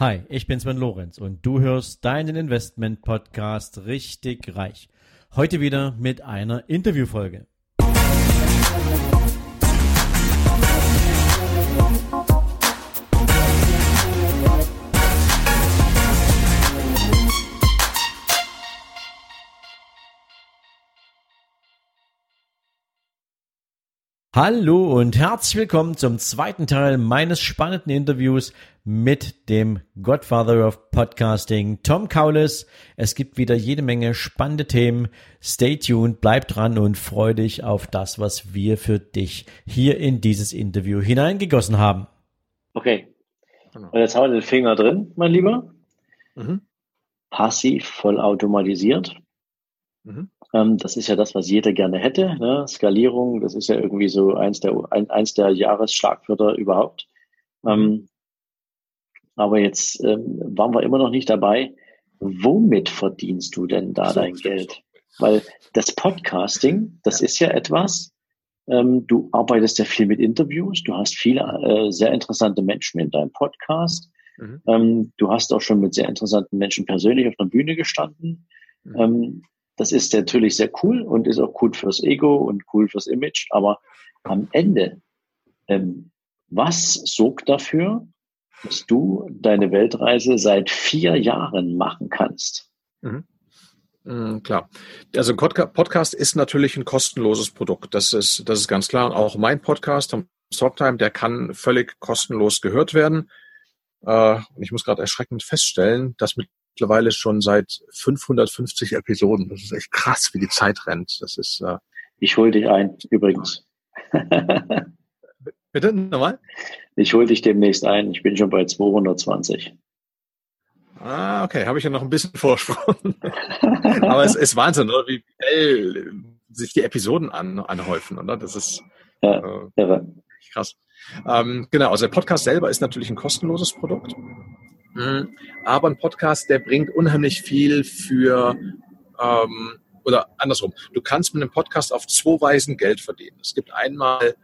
Hi, ich bin Sven Lorenz und du hörst deinen Investment Podcast richtig reich. Heute wieder mit einer Interviewfolge. Hallo und herzlich willkommen zum zweiten Teil meines spannenden Interviews mit dem Godfather of Podcasting, Tom Kaulis. Es gibt wieder jede Menge spannende Themen. Stay tuned, bleib dran und freu dich auf das, was wir für dich hier in dieses Interview hineingegossen haben. Okay. Und jetzt haben wir den Finger drin, mein Lieber. Mhm. Passiv, vollautomatisiert. Mhm. Ähm, das ist ja das, was jeder gerne hätte. Ne? Skalierung, das ist ja irgendwie so eins der, ein, eins der Jahresschlagwörter überhaupt. Ähm, aber jetzt ähm, waren wir immer noch nicht dabei. Womit verdienst du denn da dein Geld? Weil das Podcasting, das ist ja etwas, ähm, du arbeitest ja viel mit Interviews, du hast viele äh, sehr interessante Menschen in deinem Podcast. Mhm. Du hast auch schon mit sehr interessanten Menschen persönlich auf der Bühne gestanden. Mhm. Das ist natürlich sehr cool und ist auch cool fürs Ego und cool fürs Image. Aber am Ende, ähm, was sorgt dafür, dass du deine Weltreise seit vier Jahren machen kannst? Mhm. Mhm, klar. Also Podcast ist natürlich ein kostenloses Produkt. Das ist, das ist ganz klar. Und auch mein Podcast, Talktime, der kann völlig kostenlos gehört werden. Äh, ich muss gerade erschreckend feststellen, dass mit mittlerweile schon seit 550 Episoden. Das ist echt krass, wie die Zeit rennt. Das ist. Äh ich hole dich ein, übrigens. Bitte nochmal? Ich hole dich demnächst ein. Ich bin schon bei 220. Ah, okay, habe ich ja noch ein bisschen Vorsprung. Aber es ist Wahnsinn, oder? wie schnell sich die Episoden an, anhäufen, oder? Das ist ja, äh, krass. Ähm, genau, also der Podcast selber ist natürlich ein kostenloses Produkt. Mhm. Aber ein Podcast, der bringt unheimlich viel für, ähm, oder andersrum, du kannst mit einem Podcast auf zwei Weisen Geld verdienen. Es gibt einmal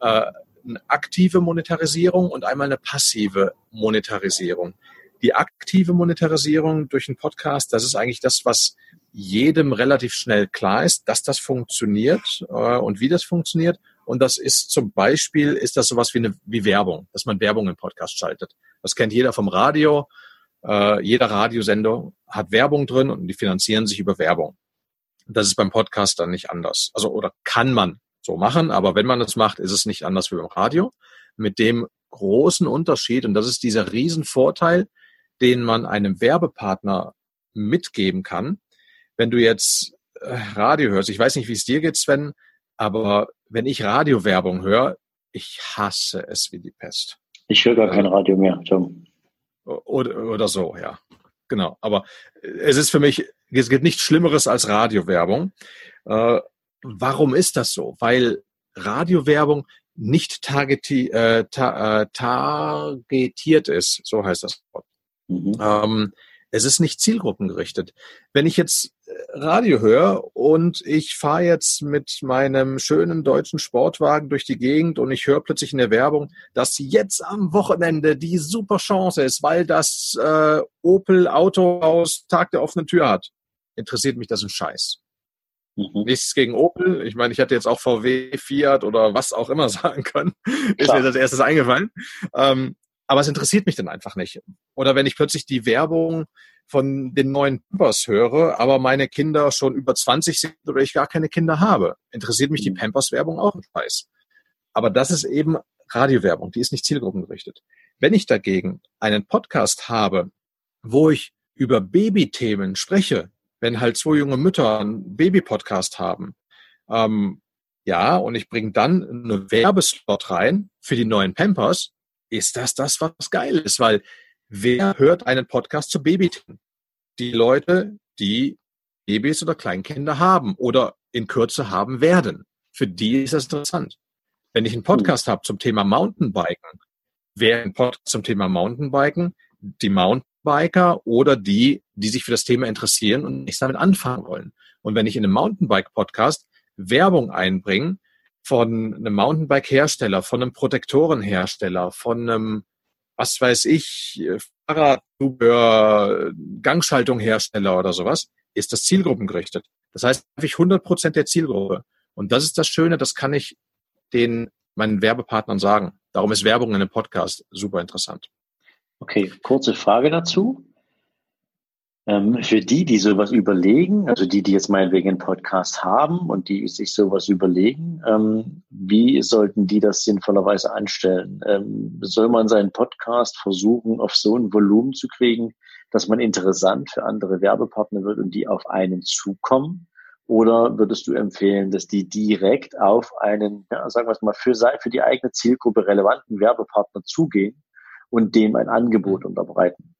äh, eine aktive Monetarisierung und einmal eine passive Monetarisierung. Die aktive Monetarisierung durch einen Podcast, das ist eigentlich das, was jedem relativ schnell klar ist, dass das funktioniert äh, und wie das funktioniert. Und das ist zum Beispiel, ist das sowas wie eine wie Werbung, dass man Werbung im Podcast schaltet. Das kennt jeder vom Radio. Äh, jeder Radiosender hat Werbung drin und die finanzieren sich über Werbung. Das ist beim Podcast dann nicht anders. Also, oder kann man so machen, aber wenn man das macht, ist es nicht anders wie beim Radio. Mit dem großen Unterschied, und das ist dieser Riesenvorteil, den man einem Werbepartner mitgeben kann. Wenn du jetzt äh, Radio hörst, ich weiß nicht, wie es dir geht, Sven, aber wenn ich Radiowerbung höre, ich hasse es wie die Pest. Ich höre gar kein Radio mehr, Tom. Oder, oder so, ja. Genau. Aber es ist für mich, es gibt nichts Schlimmeres als Radiowerbung. Äh, warum ist das so? Weil Radiowerbung nicht targeti äh, ta äh, targetiert ist, so heißt das Wort. Mhm. Ähm, es ist nicht zielgruppengerichtet. Wenn ich jetzt äh, Radio höre und ich fahre jetzt mit meinem schönen deutschen Sportwagen durch die Gegend und ich höre plötzlich in der Werbung, dass jetzt am Wochenende die super Chance ist, weil das äh, Opel Autohaus Tag der offenen Tür hat. Interessiert mich das ein Scheiß. Mhm. Nichts gegen Opel. Ich meine, ich hatte jetzt auch VW, Fiat oder was auch immer sagen können. Ist mir das erstes eingefallen. Ähm, aber es interessiert mich dann einfach nicht. Oder wenn ich plötzlich die Werbung von den neuen Pampers höre, aber meine Kinder schon über 20 sind oder ich gar keine Kinder habe, interessiert mich die mhm. Pampers-Werbung auch nicht weiß. Aber das ist eben Radiowerbung, die ist nicht zielgruppengerichtet. Wenn ich dagegen einen Podcast habe, wo ich über Babythemen spreche, wenn halt zwei junge Mütter einen Baby-Podcast haben, ähm, ja, und ich bringe dann eine Werbeslot rein für die neuen Pampers, ist das das, was geil ist, weil wer hört einen Podcast zu Babythemen? Die Leute, die Babys oder Kleinkinder haben oder in Kürze haben werden. Für die ist das interessant. Wenn ich einen Podcast habe zum Thema Mountainbiken, wer ein Podcast zum Thema Mountainbiken? Die Mountainbiker oder die, die sich für das Thema interessieren und nichts damit anfangen wollen. Und wenn ich in einem Mountainbike-Podcast Werbung einbringe, von einem Mountainbike-Hersteller, von einem Protektorenhersteller, von einem was weiß ich, Fahrradzubehör, Gangschaltung Hersteller oder sowas, ist das zielgruppengerichtet. Das heißt, habe ich 100 Prozent der Zielgruppe. Und das ist das Schöne, das kann ich den meinen Werbepartnern sagen. Darum ist Werbung in einem Podcast super interessant. Okay, kurze Frage dazu. Ähm, für die, die sowas überlegen, also die, die jetzt meinetwegen einen Podcast haben und die sich sowas überlegen, ähm, wie sollten die das sinnvollerweise anstellen? Ähm, soll man seinen Podcast versuchen, auf so ein Volumen zu kriegen, dass man interessant für andere Werbepartner wird und die auf einen zukommen? Oder würdest du empfehlen, dass die direkt auf einen, ja, sagen wir es mal, für, für die eigene Zielgruppe relevanten Werbepartner zugehen und dem ein Angebot unterbreiten?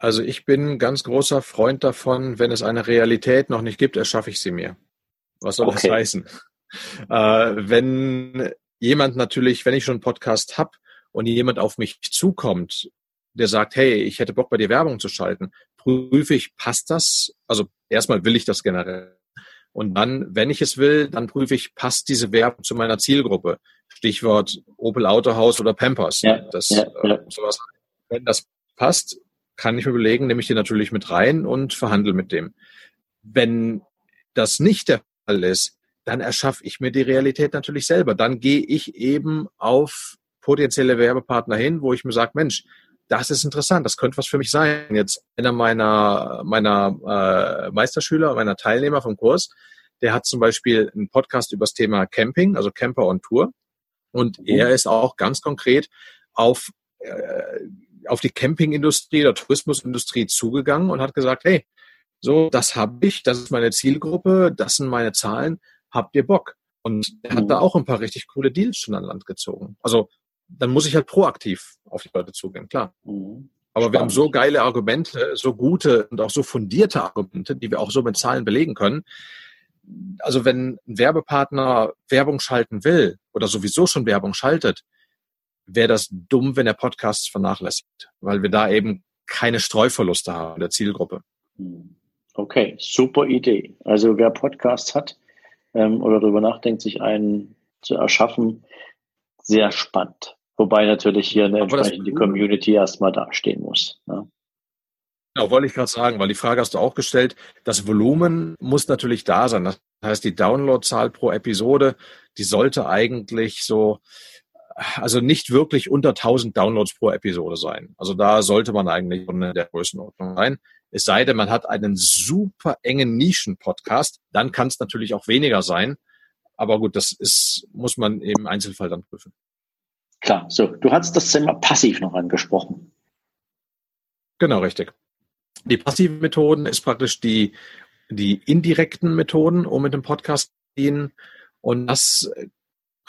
Also ich bin ein ganz großer Freund davon, wenn es eine Realität noch nicht gibt, erschaffe ich sie mir. Was soll okay. das heißen? Äh, wenn jemand natürlich, wenn ich schon einen Podcast habe und jemand auf mich zukommt, der sagt, hey, ich hätte Bock bei dir Werbung zu schalten, prüfe ich, passt das? Also erstmal will ich das generell. Und dann, wenn ich es will, dann prüfe ich, passt diese Werbung zu meiner Zielgruppe? Stichwort Opel Autohaus oder Pampers. Ja, das, ja, ja. Äh, sowas. Wenn das passt, kann ich mir überlegen, nehme ich den natürlich mit rein und verhandle mit dem. Wenn das nicht der Fall ist, dann erschaffe ich mir die Realität natürlich selber. Dann gehe ich eben auf potenzielle Werbepartner hin, wo ich mir sage, Mensch, das ist interessant, das könnte was für mich sein. Jetzt einer meiner, meiner äh, Meisterschüler, meiner Teilnehmer vom Kurs, der hat zum Beispiel einen Podcast über das Thema Camping, also Camper on Tour. Und mhm. er ist auch ganz konkret auf äh, auf die Campingindustrie oder Tourismusindustrie zugegangen und hat gesagt, hey, so, das habe ich, das ist meine Zielgruppe, das sind meine Zahlen, habt ihr Bock? Und er hat da mhm. auch ein paar richtig coole Deals schon an Land gezogen. Also dann muss ich halt proaktiv auf die Leute zugehen, klar. Mhm. Aber Spannend. wir haben so geile Argumente, so gute und auch so fundierte Argumente, die wir auch so mit Zahlen belegen können. Also wenn ein Werbepartner Werbung schalten will oder sowieso schon Werbung schaltet, wäre das dumm, wenn er Podcasts vernachlässigt, weil wir da eben keine Streuverluste haben in der Zielgruppe. Okay, super Idee. Also wer Podcasts hat ähm, oder darüber nachdenkt, sich einen zu erschaffen, sehr spannend. Wobei natürlich hier eine entsprechende Community erstmal dastehen muss. Ja. Genau, wollte ich gerade sagen, weil die Frage hast du auch gestellt. Das Volumen muss natürlich da sein. Das heißt, die Downloadzahl pro Episode, die sollte eigentlich so also nicht wirklich unter 1000 Downloads pro Episode sein. Also da sollte man eigentlich in der Größenordnung sein. Es sei denn, man hat einen super engen Nischen-Podcast, dann kann es natürlich auch weniger sein. Aber gut, das ist, muss man im Einzelfall dann prüfen. Klar, so, du hast das Thema passiv noch angesprochen. Genau, richtig. Die passiven Methoden ist praktisch die, die indirekten Methoden, um mit dem Podcast zu gehen. Und das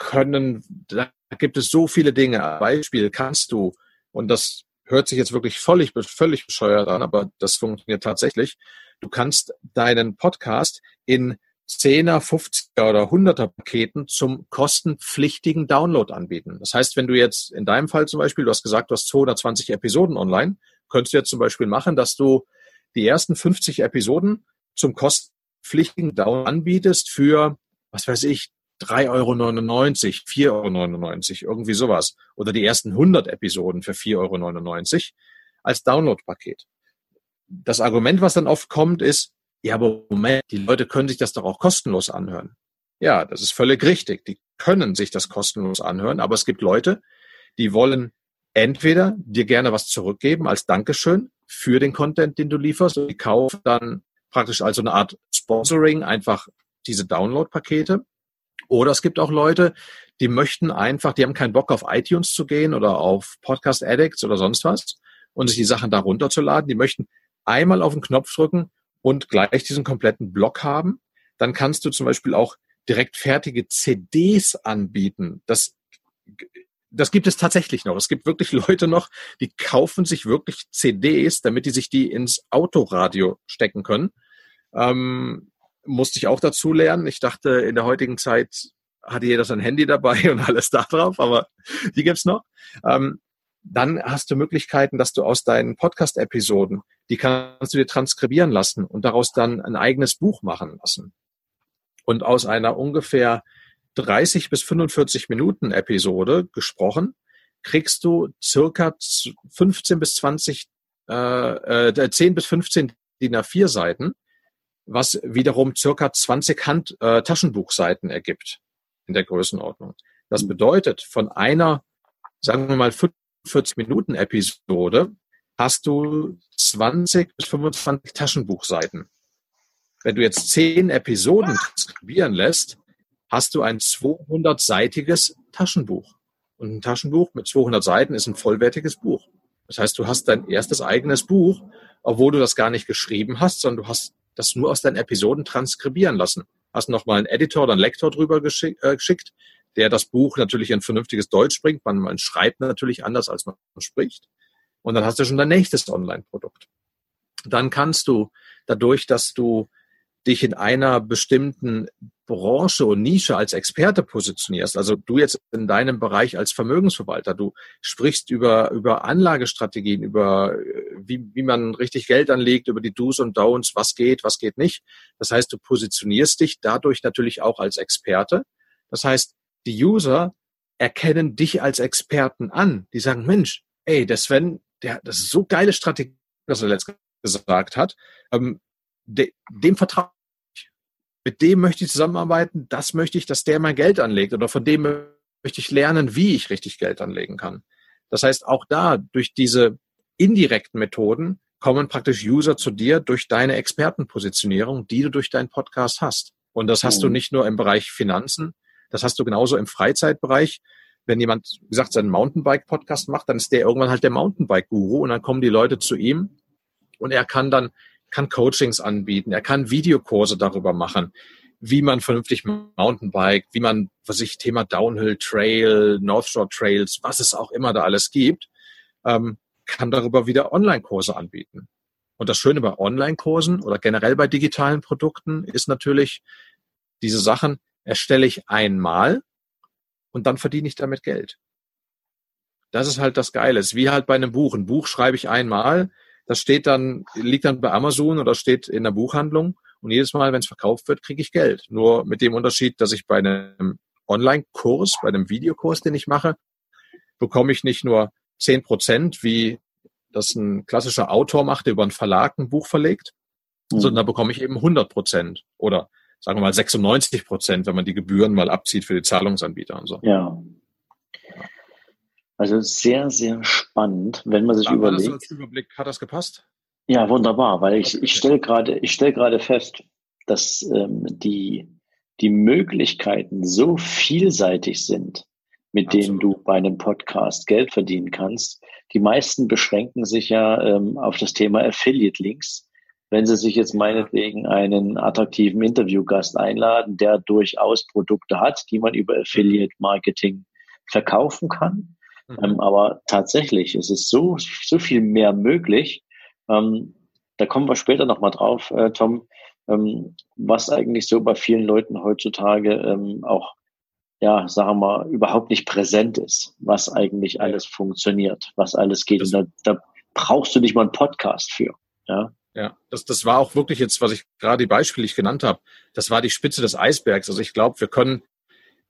können, da gibt es so viele Dinge. Beispiel kannst du, und das hört sich jetzt wirklich völlig, völlig bescheuert an, aber das funktioniert tatsächlich. Du kannst deinen Podcast in 10er, 50er oder 100er Paketen zum kostenpflichtigen Download anbieten. Das heißt, wenn du jetzt in deinem Fall zum Beispiel, du hast gesagt, du hast 220 Episoden online, könntest du jetzt zum Beispiel machen, dass du die ersten 50 Episoden zum kostenpflichtigen Download anbietest für, was weiß ich, 3,99 Euro, 4,99 Euro, irgendwie sowas. Oder die ersten 100 Episoden für 4,99 Euro als Download-Paket. Das Argument, was dann oft kommt, ist, ja, aber Moment, die Leute können sich das doch auch kostenlos anhören. Ja, das ist völlig richtig. Die können sich das kostenlos anhören, aber es gibt Leute, die wollen entweder dir gerne was zurückgeben als Dankeschön für den Content, den du lieferst, die kaufen dann praktisch als so eine Art Sponsoring einfach diese Download-Pakete. Oder es gibt auch Leute, die möchten einfach, die haben keinen Bock auf iTunes zu gehen oder auf Podcast Addicts oder sonst was und sich die Sachen da runterzuladen. Die möchten einmal auf den Knopf drücken und gleich diesen kompletten Block haben. Dann kannst du zum Beispiel auch direkt fertige CDs anbieten. Das, das gibt es tatsächlich noch. Es gibt wirklich Leute noch, die kaufen sich wirklich CDs, damit die sich die ins Autoradio stecken können. Ähm, musste ich auch dazu lernen. Ich dachte, in der heutigen Zeit hatte jeder sein Handy dabei und alles da drauf, aber die gibt's noch. Ähm, dann hast du Möglichkeiten, dass du aus deinen Podcast-Episoden, die kannst du dir transkribieren lassen und daraus dann ein eigenes Buch machen lassen. Und aus einer ungefähr 30 bis 45 Minuten Episode gesprochen, kriegst du circa 15 bis 20, äh, äh, 10 bis 15 DIN A4 Seiten, was wiederum circa 20 Hand, äh, Taschenbuchseiten ergibt in der Größenordnung. Das bedeutet, von einer, sagen wir mal, 45 Minuten Episode hast du 20 bis 25 Taschenbuchseiten. Wenn du jetzt 10 Episoden transkribieren lässt, hast du ein 200-seitiges Taschenbuch. Und ein Taschenbuch mit 200 Seiten ist ein vollwertiges Buch. Das heißt, du hast dein erstes eigenes Buch, obwohl du das gar nicht geschrieben hast, sondern du hast das nur aus deinen Episoden transkribieren lassen. Hast nochmal einen Editor oder einen Lektor drüber äh, geschickt, der das Buch natürlich in vernünftiges Deutsch bringt. Man, man schreibt natürlich anders, als man spricht. Und dann hast du schon dein nächstes Online-Produkt. Dann kannst du dadurch, dass du dich in einer bestimmten Branche und Nische als Experte positionierst, also du jetzt in deinem Bereich als Vermögensverwalter, du sprichst über, über Anlagestrategien, über wie, wie man richtig Geld anlegt, über die Do's und Don'ts, was geht, was geht nicht. Das heißt, du positionierst dich dadurch natürlich auch als Experte. Das heißt, die User erkennen dich als Experten an. Die sagen, Mensch, ey, der Sven, der, das ist so geile Strategie, was er letztens gesagt hat. Ähm, de, dem vertraue ich. Mit dem möchte ich zusammenarbeiten. Das möchte ich, dass der mein Geld anlegt. Oder von dem möchte ich lernen, wie ich richtig Geld anlegen kann. Das heißt, auch da durch diese indirekten Methoden kommen praktisch User zu dir durch deine Expertenpositionierung, die du durch deinen Podcast hast. Und das hast mhm. du nicht nur im Bereich Finanzen, das hast du genauso im Freizeitbereich. Wenn jemand, wie gesagt, seinen Mountainbike-Podcast macht, dann ist der irgendwann halt der Mountainbike-Guru und dann kommen die Leute zu ihm und er kann dann, kann Coachings anbieten, er kann Videokurse darüber machen, wie man vernünftig Mountainbike, wie man, was ich, Thema Downhill Trail, North Shore Trails, was es auch immer da alles gibt, ähm, kann darüber wieder Online-Kurse anbieten. Und das Schöne bei Online-Kursen oder generell bei digitalen Produkten ist natürlich diese Sachen, erstelle ich einmal und dann verdiene ich damit Geld. Das ist halt das Geile. Es ist wie halt bei einem Buch. Ein Buch schreibe ich einmal, das steht dann, liegt dann bei Amazon oder steht in der Buchhandlung und jedes Mal, wenn es verkauft wird, kriege ich Geld. Nur mit dem Unterschied, dass ich bei einem Online-Kurs, bei einem Videokurs, den ich mache, bekomme ich nicht nur zehn Prozent, wie das ein klassischer Autor macht, der über einen Verlag ein Buch verlegt, mhm. sondern da bekomme ich eben 100 Prozent oder sagen wir mal 96 Prozent, wenn man die Gebühren mal abzieht für die Zahlungsanbieter und so. Ja. Also sehr, sehr spannend, wenn man sich ja, überlegt. Das als Überblick, hat das gepasst? Ja, wunderbar, weil ich, ich stelle gerade, ich gerade fest, dass ähm, die, die Möglichkeiten so vielseitig sind, mit Absolut. denen du bei einem Podcast Geld verdienen kannst. Die meisten beschränken sich ja ähm, auf das Thema Affiliate-Links wenn Sie sich jetzt meinetwegen einen attraktiven Interviewgast einladen, der durchaus Produkte hat, die man über Affiliate Marketing verkaufen kann. Mhm. Ähm, aber tatsächlich es ist so, so viel mehr möglich. Ähm, da kommen wir später nochmal drauf, äh, Tom, ähm, was eigentlich so bei vielen Leuten heutzutage ähm, auch, ja, sagen wir mal, überhaupt nicht präsent ist, was eigentlich alles funktioniert, was alles geht. Und da, da brauchst du nicht mal einen Podcast für. Ja. Ja, das, das war auch wirklich jetzt, was ich gerade die Beispiele ich genannt habe, das war die Spitze des Eisbergs. Also ich glaube, wir können,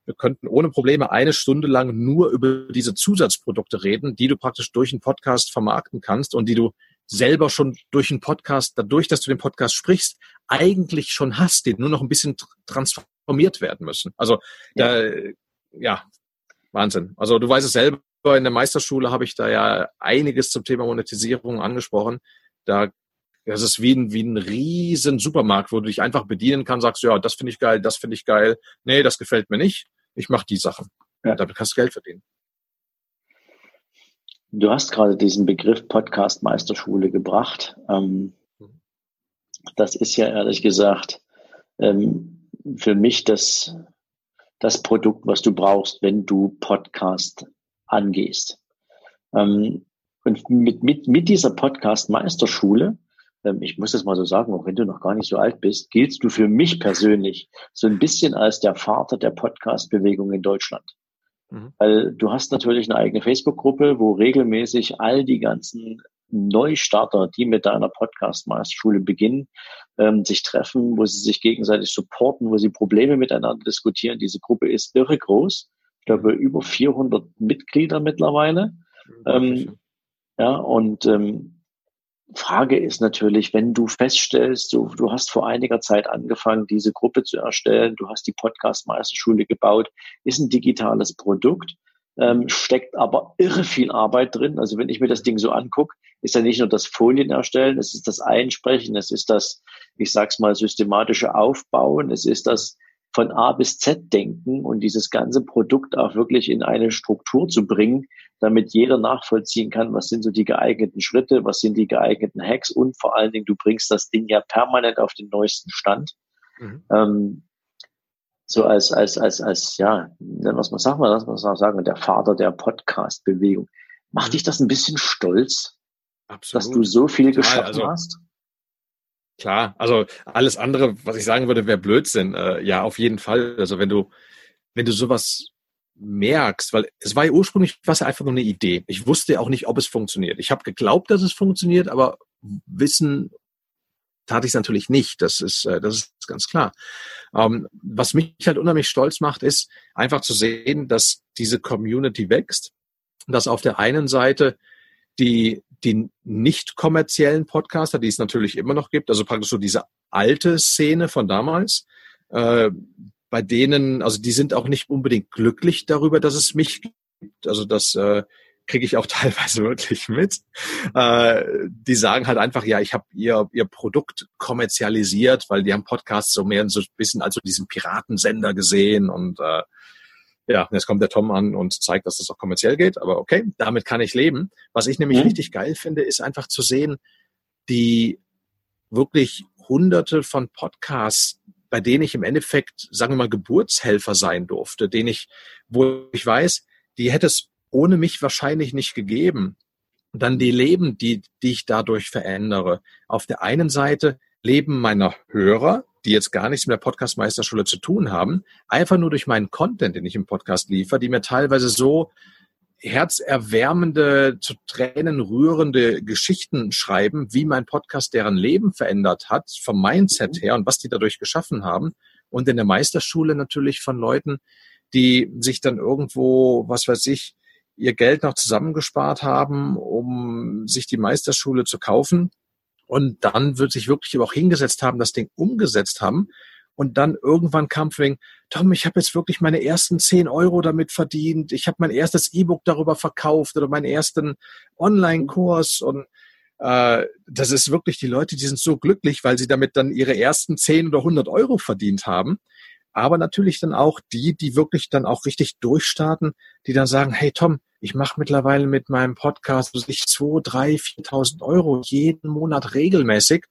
wir könnten ohne Probleme eine Stunde lang nur über diese Zusatzprodukte reden, die du praktisch durch einen Podcast vermarkten kannst und die du selber schon durch einen Podcast, dadurch, dass du den Podcast sprichst, eigentlich schon hast, die nur noch ein bisschen transformiert werden müssen. Also da, ja, Wahnsinn. Also du weißt es selber, in der Meisterschule habe ich da ja einiges zum Thema Monetisierung angesprochen. Da das ist wie ein, wie ein riesen Supermarkt, wo du dich einfach bedienen kannst, sagst, ja, das finde ich geil, das finde ich geil. Nee, das gefällt mir nicht. Ich mache die Sachen. Ja. Damit kannst du Geld verdienen. Du hast gerade diesen Begriff Podcast Meisterschule gebracht. Ähm, das ist ja ehrlich gesagt ähm, für mich das, das Produkt, was du brauchst, wenn du Podcast angehst. Ähm, und mit, mit, mit dieser Podcast Meisterschule ich muss das mal so sagen, auch wenn du noch gar nicht so alt bist, giltst du für mich persönlich so ein bisschen als der Vater der Podcast-Bewegung in Deutschland. Mhm. Weil du hast natürlich eine eigene Facebook-Gruppe, wo regelmäßig all die ganzen Neustarter, die mit deiner Podcast-Masterschule beginnen, ähm, sich treffen, wo sie sich gegenseitig supporten, wo sie Probleme miteinander diskutieren. Diese Gruppe ist irre groß. Ich glaube, über 400 Mitglieder mittlerweile. Ähm, ja, und ähm, Frage ist natürlich, wenn du feststellst, du, du hast vor einiger Zeit angefangen, diese Gruppe zu erstellen, du hast die Podcast-Meisterschule gebaut, ist ein digitales Produkt, ähm, steckt aber irre viel Arbeit drin. Also wenn ich mir das Ding so angucke, ist ja nicht nur das Folien erstellen, es ist das Einsprechen, es ist das, ich sag's mal, systematische Aufbauen, es ist das von A bis Z denken und dieses ganze Produkt auch wirklich in eine Struktur zu bringen, damit jeder nachvollziehen kann, was sind so die geeigneten Schritte, was sind die geeigneten Hacks und vor allen Dingen, du bringst das Ding ja permanent auf den neuesten Stand. Mhm. Ähm, so als, als, als, als, ja, was man sagt, man, was man sagen, der Vater der Podcast-Bewegung. Macht mhm. dich das ein bisschen stolz, Absolut. dass du so viel Total, geschaffen also, hast? Klar, also alles andere, was ich sagen würde, wäre Blödsinn. Äh, ja, auf jeden Fall. Also wenn du, wenn du sowas merkst, weil es war ja ursprünglich was einfach nur eine Idee. Ich wusste auch nicht, ob es funktioniert. Ich habe geglaubt, dass es funktioniert, aber wissen tat ich es natürlich nicht. Das ist, äh, das ist ganz klar. Ähm, was mich halt unheimlich stolz macht, ist einfach zu sehen, dass diese Community wächst, dass auf der einen Seite die, die nicht kommerziellen Podcaster, die es natürlich immer noch gibt, also praktisch so diese alte Szene von damals, äh, bei denen, also die sind auch nicht unbedingt glücklich darüber, dass es mich gibt. Also das äh, kriege ich auch teilweise wirklich mit. Äh, die sagen halt einfach, ja, ich habe ihr, ihr Produkt kommerzialisiert, weil die haben Podcasts so mehr so ein bisschen als so diesen Piratensender gesehen und äh, ja, jetzt kommt der Tom an und zeigt, dass das auch kommerziell geht, aber okay, damit kann ich leben. Was ich nämlich mhm. richtig geil finde, ist einfach zu sehen, die wirklich hunderte von Podcasts, bei denen ich im Endeffekt, sagen wir mal, Geburtshelfer sein durfte, den ich, wo ich weiß, die hätte es ohne mich wahrscheinlich nicht gegeben. Und dann die Leben, die, die ich dadurch verändere. Auf der einen Seite Leben meiner Hörer, die jetzt gar nichts mit der Podcast-Meisterschule zu tun haben, einfach nur durch meinen Content, den ich im Podcast liefere, die mir teilweise so herzerwärmende, zu Tränen rührende Geschichten schreiben, wie mein Podcast deren Leben verändert hat, vom Mindset her und was die dadurch geschaffen haben. Und in der Meisterschule natürlich von Leuten, die sich dann irgendwo, was weiß ich, ihr Geld noch zusammengespart haben, um sich die Meisterschule zu kaufen und dann wird sich wirklich auch hingesetzt haben, das Ding umgesetzt haben. Und dann irgendwann kam wegen, Tom, ich habe jetzt wirklich meine ersten zehn Euro damit verdient. Ich habe mein erstes E-Book darüber verkauft oder meinen ersten Online-Kurs. Und äh, das ist wirklich, die Leute, die sind so glücklich, weil sie damit dann ihre ersten zehn oder hundert Euro verdient haben. Aber natürlich dann auch die, die wirklich dann auch richtig durchstarten, die dann sagen, hey Tom, ich mache mittlerweile mit meinem Podcast sich zwei, drei, viertausend Euro jeden Monat regelmäßig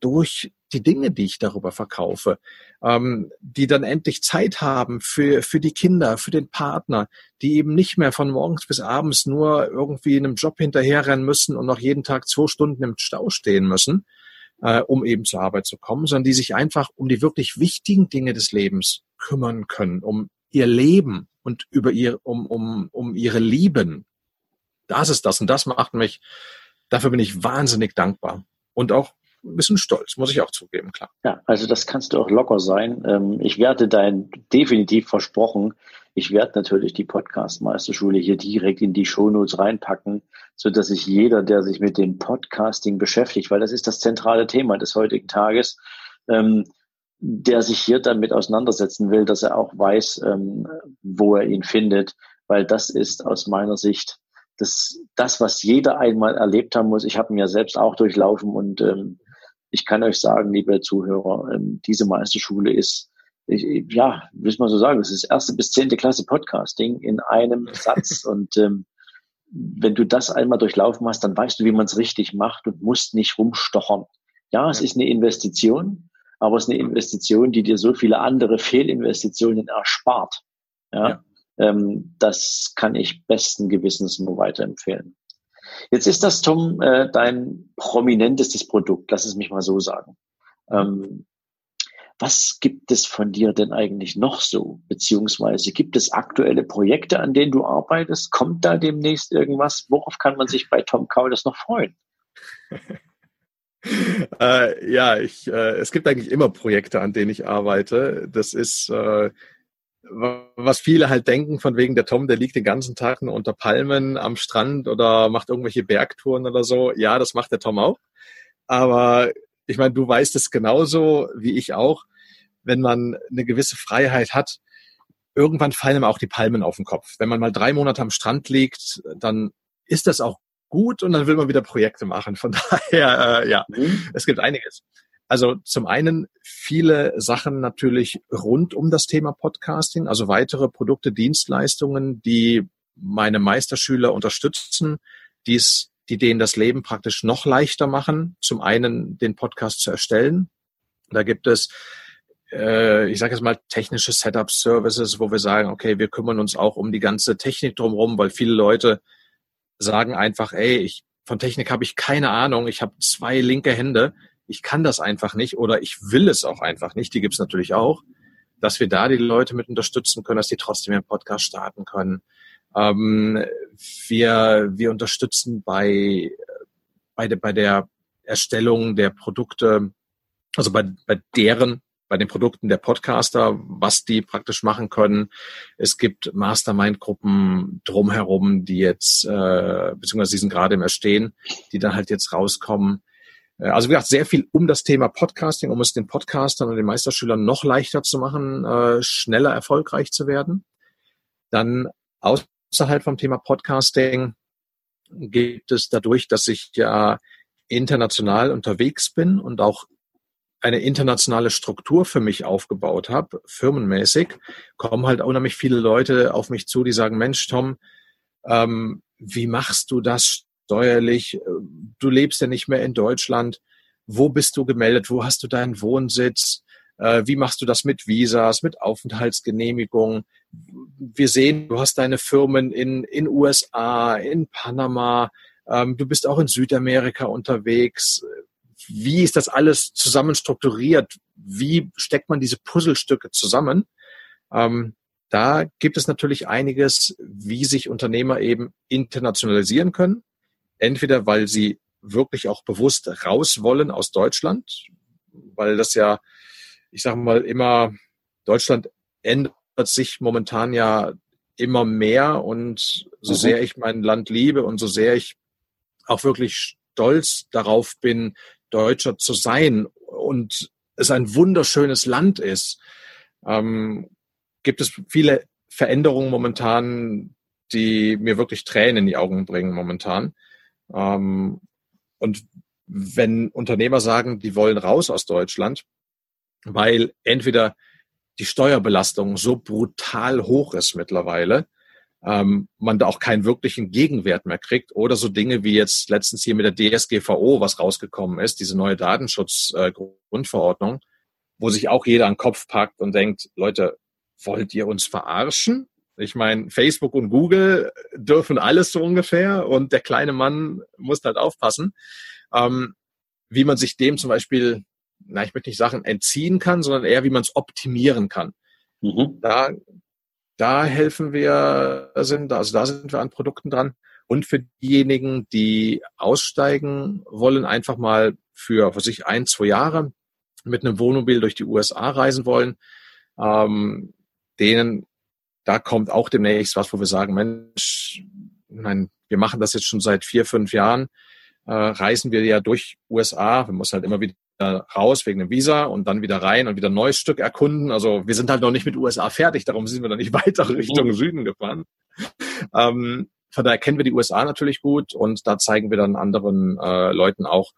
durch die Dinge, die ich darüber verkaufe, ähm, die dann endlich Zeit haben für, für die Kinder, für den Partner, die eben nicht mehr von morgens bis abends nur irgendwie in einem Job hinterherrennen müssen und noch jeden Tag zwei Stunden im Stau stehen müssen, äh, um eben zur Arbeit zu kommen, sondern die sich einfach um die wirklich wichtigen Dinge des Lebens kümmern können, um ihr Leben und über ihr, um, um, um ihre Lieben. Das ist das. Und das macht mich, dafür bin ich wahnsinnig dankbar. Und auch ein bisschen stolz, muss ich auch zugeben, klar. Ja, also das kannst du auch locker sein. Ähm, ich werde dein definitiv versprochen. Ich werde natürlich die Podcast-Meisterschule hier direkt in die Shownotes reinpacken, so dass sich jeder, der sich mit dem Podcasting beschäftigt, weil das ist das zentrale Thema des heutigen Tages, ähm, der sich hier damit auseinandersetzen will, dass er auch weiß, ähm, wo er ihn findet, weil das ist aus meiner Sicht das, das, was jeder einmal erlebt haben muss. Ich habe ihn ja selbst auch durchlaufen und ähm, ich kann euch sagen, liebe Zuhörer, ähm, diese Meisterschule ist, ich, ja, soll man so sagen, es ist erste bis zehnte Klasse Podcasting in einem Satz und ähm, wenn du das einmal durchlaufen hast, dann weißt du, wie man es richtig macht und musst nicht rumstochern. Ja, es ist eine Investition, aber es ist eine Investition, die dir so viele andere Fehlinvestitionen erspart. Ja, ja. Ähm, das kann ich besten Gewissens nur weiterempfehlen. Jetzt ist das, Tom, äh, dein prominentestes Produkt, lass es mich mal so sagen. Ähm, was gibt es von dir denn eigentlich noch so? Beziehungsweise gibt es aktuelle Projekte, an denen du arbeitest? Kommt da demnächst irgendwas? Worauf kann man sich bei Tom Kaules noch freuen? äh, ja, ich, äh, es gibt eigentlich immer Projekte, an denen ich arbeite. Das ist, äh, was viele halt denken, von wegen der Tom, der liegt den ganzen Tag nur unter Palmen am Strand oder macht irgendwelche Bergtouren oder so. Ja, das macht der Tom auch. Aber ich meine, du weißt es genauso wie ich auch. Wenn man eine gewisse Freiheit hat, irgendwann fallen ihm auch die Palmen auf den Kopf. Wenn man mal drei Monate am Strand liegt, dann ist das auch gut und dann will man wieder Projekte machen. Von daher, äh, ja, mhm. es gibt einiges. Also zum einen viele Sachen natürlich rund um das Thema Podcasting, also weitere Produkte, Dienstleistungen, die meine Meisterschüler unterstützen, dies, die denen das Leben praktisch noch leichter machen. Zum einen den Podcast zu erstellen. Da gibt es äh, ich sage jetzt mal, technische Setup-Services, wo wir sagen, okay, wir kümmern uns auch um die ganze Technik drumherum, weil viele Leute sagen einfach, ey, ich, von Technik habe ich keine Ahnung, ich habe zwei linke Hände, ich kann das einfach nicht oder ich will es auch einfach nicht, die gibt's natürlich auch, dass wir da die Leute mit unterstützen können, dass die trotzdem ihren Podcast starten können. Ähm, wir, wir unterstützen bei, bei, de, bei der Erstellung der Produkte, also bei, bei deren bei den Produkten der Podcaster, was die praktisch machen können. Es gibt Mastermind-Gruppen drumherum, die jetzt, äh, beziehungsweise die sind gerade im Erstehen, die dann halt jetzt rauskommen. Äh, also wie gesagt, sehr viel um das Thema Podcasting, um es den Podcastern und den Meisterschülern noch leichter zu machen, äh, schneller erfolgreich zu werden. Dann außerhalb vom Thema Podcasting gibt es dadurch, dass ich ja international unterwegs bin und auch eine internationale Struktur für mich aufgebaut habe, firmenmäßig, kommen halt unheimlich viele Leute auf mich zu, die sagen, Mensch, Tom, ähm, wie machst du das steuerlich? Du lebst ja nicht mehr in Deutschland. Wo bist du gemeldet? Wo hast du deinen Wohnsitz? Äh, wie machst du das mit Visas, mit Aufenthaltsgenehmigung? Wir sehen, du hast deine Firmen in, in USA, in Panama, ähm, du bist auch in Südamerika unterwegs. Wie ist das alles zusammen strukturiert? Wie steckt man diese Puzzlestücke zusammen? Ähm, da gibt es natürlich einiges, wie sich Unternehmer eben internationalisieren können. Entweder weil sie wirklich auch bewusst raus wollen aus Deutschland, weil das ja, ich sage mal, immer, Deutschland ändert sich momentan ja immer mehr und so mhm. sehr ich mein Land liebe und so sehr ich auch wirklich stolz darauf bin, Deutscher zu sein und es ein wunderschönes Land ist, ähm, gibt es viele Veränderungen momentan, die mir wirklich Tränen in die Augen bringen momentan. Ähm, und wenn Unternehmer sagen, die wollen raus aus Deutschland, weil entweder die Steuerbelastung so brutal hoch ist mittlerweile, ähm, man da auch keinen wirklichen Gegenwert mehr kriegt oder so Dinge wie jetzt letztens hier mit der DSGVO, was rausgekommen ist, diese neue Datenschutzgrundverordnung, äh, wo sich auch jeder an den Kopf packt und denkt, Leute, wollt ihr uns verarschen? Ich meine, Facebook und Google dürfen alles so ungefähr und der kleine Mann muss halt aufpassen, ähm, wie man sich dem zum Beispiel, na, ich möchte nicht sagen entziehen kann, sondern eher wie man es optimieren kann. Mhm. Da da helfen wir, sind, also da sind wir an Produkten dran. Und für diejenigen, die aussteigen wollen, einfach mal für, für sich ein, zwei Jahre mit einem Wohnmobil durch die USA reisen wollen, ähm, denen, da kommt auch demnächst was, wo wir sagen, Mensch, nein, wir machen das jetzt schon seit vier, fünf Jahren, äh, reisen wir ja durch USA, wir müssen halt immer wieder raus wegen dem Visa und dann wieder rein und wieder ein neues Stück erkunden. Also wir sind halt noch nicht mit USA fertig, darum sind wir dann nicht weiter Richtung Süden gefahren. Ähm, von daher kennen wir die USA natürlich gut und da zeigen wir dann anderen äh, Leuten auch,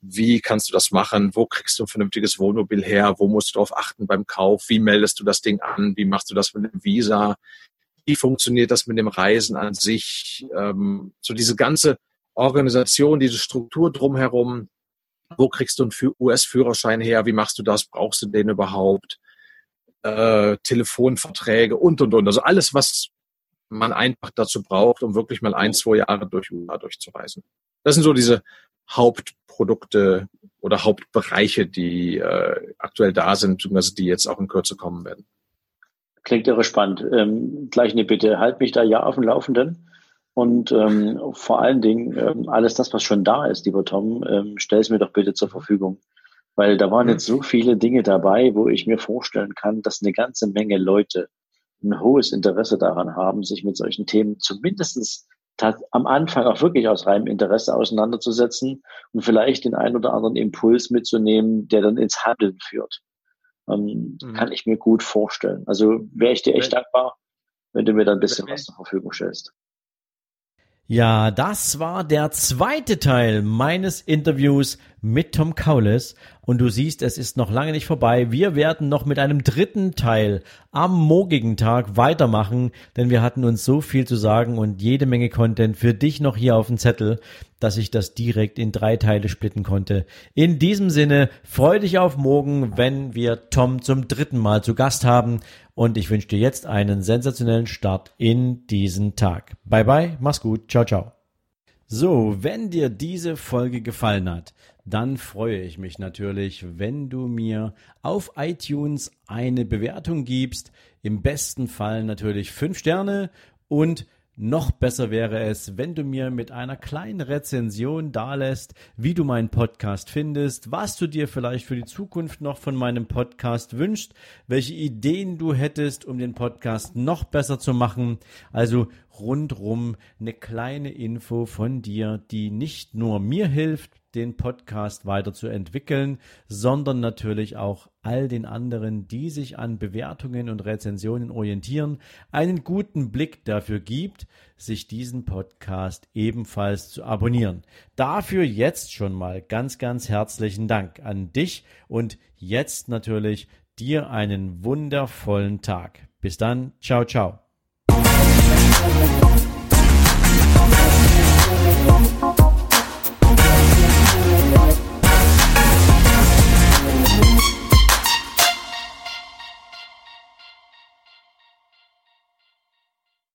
wie kannst du das machen, wo kriegst du ein vernünftiges Wohnmobil her, wo musst du darauf achten beim Kauf, wie meldest du das Ding an, wie machst du das mit dem Visa, wie funktioniert das mit dem Reisen an sich, ähm, so diese ganze Organisation, diese Struktur drumherum, wo kriegst du einen US-Führerschein her? Wie machst du das? Brauchst du den überhaupt? Äh, Telefonverträge und, und, und. Also alles, was man einfach dazu braucht, um wirklich mal ein, zwei Jahre durch USA durchzureisen. Das sind so diese Hauptprodukte oder Hauptbereiche, die äh, aktuell da sind, beziehungsweise die jetzt auch in Kürze kommen werden. Klingt irre spannend. Ähm, gleich eine Bitte, halt mich da ja auf dem Laufenden. Und ähm, vor allen Dingen, ähm, alles das, was schon da ist, lieber Tom, ähm, stell es mir doch bitte zur Verfügung. Weil da waren mhm. jetzt so viele Dinge dabei, wo ich mir vorstellen kann, dass eine ganze Menge Leute ein hohes Interesse daran haben, sich mit solchen Themen zumindestens am Anfang auch wirklich aus reinem Interesse auseinanderzusetzen und vielleicht den einen oder anderen Impuls mitzunehmen, der dann ins Handeln führt. Ähm, mhm. Kann ich mir gut vorstellen. Also wäre ich dir echt dankbar, wenn du mir dann ein bisschen was zur Verfügung stellst. Ja, das war der zweite Teil meines Interviews mit Tom Kaules. Und du siehst, es ist noch lange nicht vorbei. Wir werden noch mit einem dritten Teil am morgigen Tag weitermachen, denn wir hatten uns so viel zu sagen und jede Menge Content für dich noch hier auf dem Zettel, dass ich das direkt in drei Teile splitten konnte. In diesem Sinne, freu dich auf morgen, wenn wir Tom zum dritten Mal zu Gast haben. Und ich wünsche dir jetzt einen sensationellen Start in diesen Tag. Bye bye, mach's gut, ciao, ciao. So, wenn dir diese Folge gefallen hat, dann freue ich mich natürlich, wenn du mir auf iTunes eine Bewertung gibst. Im besten Fall natürlich fünf Sterne und noch besser wäre es, wenn du mir mit einer kleinen Rezension dalässt, wie du meinen Podcast findest, was du dir vielleicht für die Zukunft noch von meinem Podcast wünschst, welche Ideen du hättest, um den Podcast noch besser zu machen. Also rundrum eine kleine Info von dir, die nicht nur mir hilft, den Podcast weiterzuentwickeln, sondern natürlich auch all den anderen, die sich an Bewertungen und Rezensionen orientieren, einen guten Blick dafür gibt, sich diesen Podcast ebenfalls zu abonnieren. Dafür jetzt schon mal ganz, ganz herzlichen Dank an dich und jetzt natürlich dir einen wundervollen Tag. Bis dann, ciao, ciao.